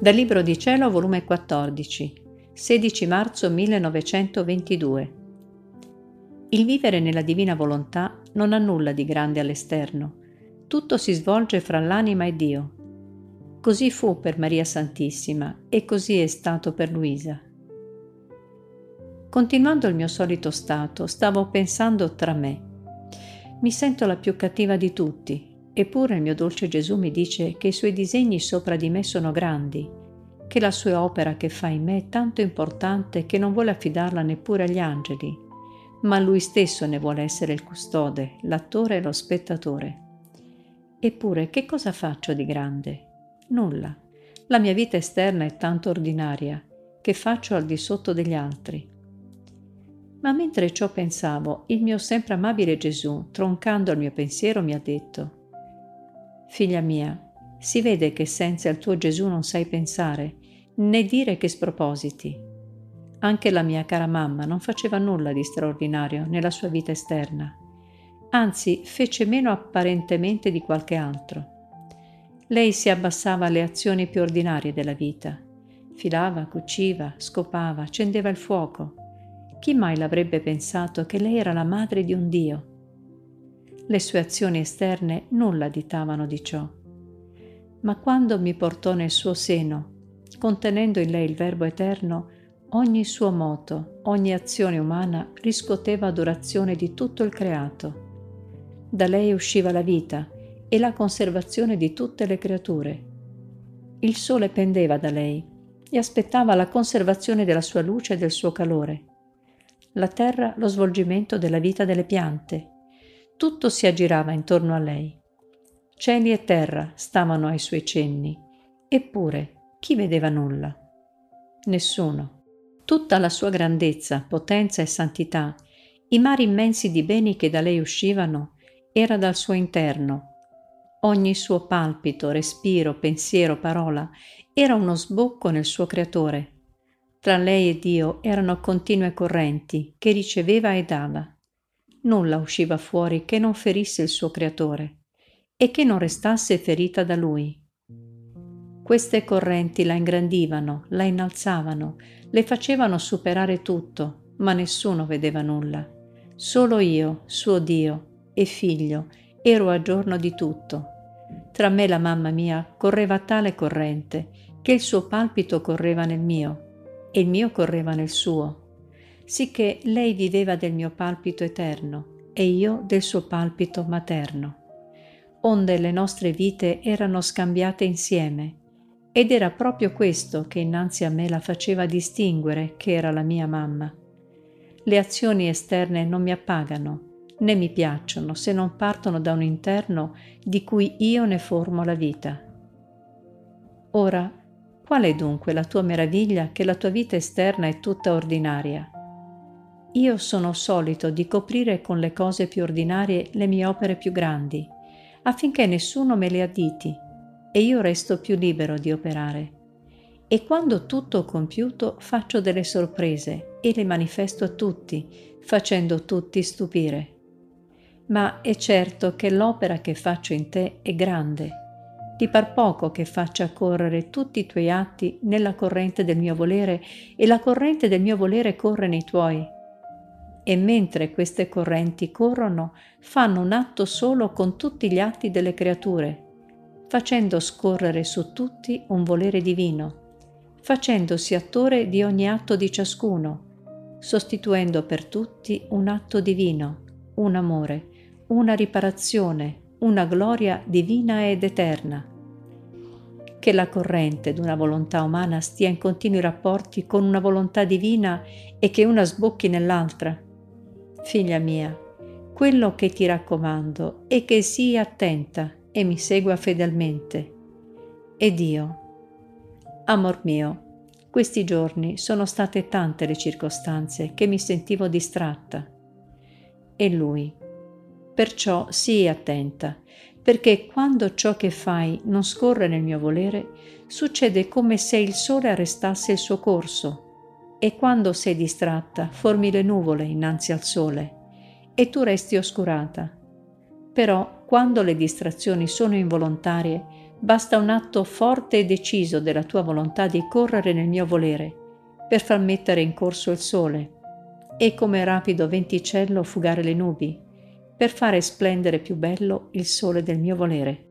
Dal Libro di Cielo, volume 14, 16 marzo 1922. Il vivere nella divina volontà non ha nulla di grande all'esterno, tutto si svolge fra l'anima e Dio. Così fu per Maria Santissima e così è stato per Luisa. Continuando il mio solito stato, stavo pensando tra me. Mi sento la più cattiva di tutti, eppure il mio dolce Gesù mi dice che i suoi disegni sopra di me sono grandi, che la sua opera che fa in me è tanto importante che non vuole affidarla neppure agli angeli, ma lui stesso ne vuole essere il custode, l'attore e lo spettatore. Eppure che cosa faccio di grande? Nulla. La mia vita esterna è tanto ordinaria che faccio al di sotto degli altri. Ma mentre ciò pensavo, il mio sempre amabile Gesù, troncando il mio pensiero, mi ha detto, Figlia mia, si vede che senza il tuo Gesù non sai pensare, né dire che spropositi. Anche la mia cara mamma non faceva nulla di straordinario nella sua vita esterna, anzi fece meno apparentemente di qualche altro. Lei si abbassava alle azioni più ordinarie della vita. Filava, cuciva, scopava, accendeva il fuoco, chi mai l'avrebbe pensato che lei era la madre di un Dio? Le sue azioni esterne nulla additavano di ciò. Ma quando mi portò nel suo seno, contenendo in lei il Verbo eterno, ogni suo moto, ogni azione umana riscuoteva adorazione di tutto il creato. Da lei usciva la vita e la conservazione di tutte le creature. Il sole pendeva da lei e aspettava la conservazione della sua luce e del suo calore la terra lo svolgimento della vita delle piante. Tutto si aggirava intorno a lei. Cieli e terra stavano ai suoi cenni, eppure chi vedeva nulla? Nessuno. Tutta la sua grandezza, potenza e santità, i mari immensi di beni che da lei uscivano, era dal suo interno. Ogni suo palpito, respiro, pensiero, parola era uno sbocco nel suo creatore, tra lei e Dio erano continue correnti che riceveva e dava. Nulla usciva fuori che non ferisse il suo creatore e che non restasse ferita da lui. Queste correnti la ingrandivano, la innalzavano, le facevano superare tutto, ma nessuno vedeva nulla. Solo io, suo Dio e figlio, ero a giorno di tutto. Tra me e la mamma mia correva tale corrente che il suo palpito correva nel mio e il mio correva nel suo, sicché lei viveva del mio palpito eterno e io del suo palpito materno, onde le nostre vite erano scambiate insieme, ed era proprio questo che innanzi a me la faceva distinguere che era la mia mamma. Le azioni esterne non mi appagano, né mi piacciono se non partono da un interno di cui io ne formo la vita. Ora, Qual è dunque la tua meraviglia che la tua vita esterna è tutta ordinaria? Io sono solito di coprire con le cose più ordinarie le mie opere più grandi, affinché nessuno me le additi e io resto più libero di operare. E quando tutto ho compiuto faccio delle sorprese e le manifesto a tutti, facendo tutti stupire. Ma è certo che l'opera che faccio in te è grande ti par poco che faccia correre tutti i tuoi atti nella corrente del mio volere e la corrente del mio volere corre nei tuoi. E mentre queste correnti corrono, fanno un atto solo con tutti gli atti delle creature, facendo scorrere su tutti un volere divino, facendosi attore di ogni atto di ciascuno, sostituendo per tutti un atto divino, un amore, una riparazione, una gloria divina ed eterna. Che la corrente d'una volontà umana stia in continui rapporti con una volontà divina e che una sbocchi nell'altra. Figlia mia, quello che ti raccomando è che sii attenta e mi segua fedelmente. Ed io, amor mio, questi giorni sono state tante le circostanze che mi sentivo distratta. E lui, Perciò sii attenta, perché quando ciò che fai non scorre nel mio volere, succede come se il sole arrestasse il suo corso, e quando sei distratta formi le nuvole innanzi al sole, e tu resti oscurata. Però quando le distrazioni sono involontarie, Basta un atto forte e deciso della tua volontà di correre nel mio volere, per far mettere in corso il sole, e come rapido venticello fugare le nubi, per fare splendere più bello il sole del mio volere.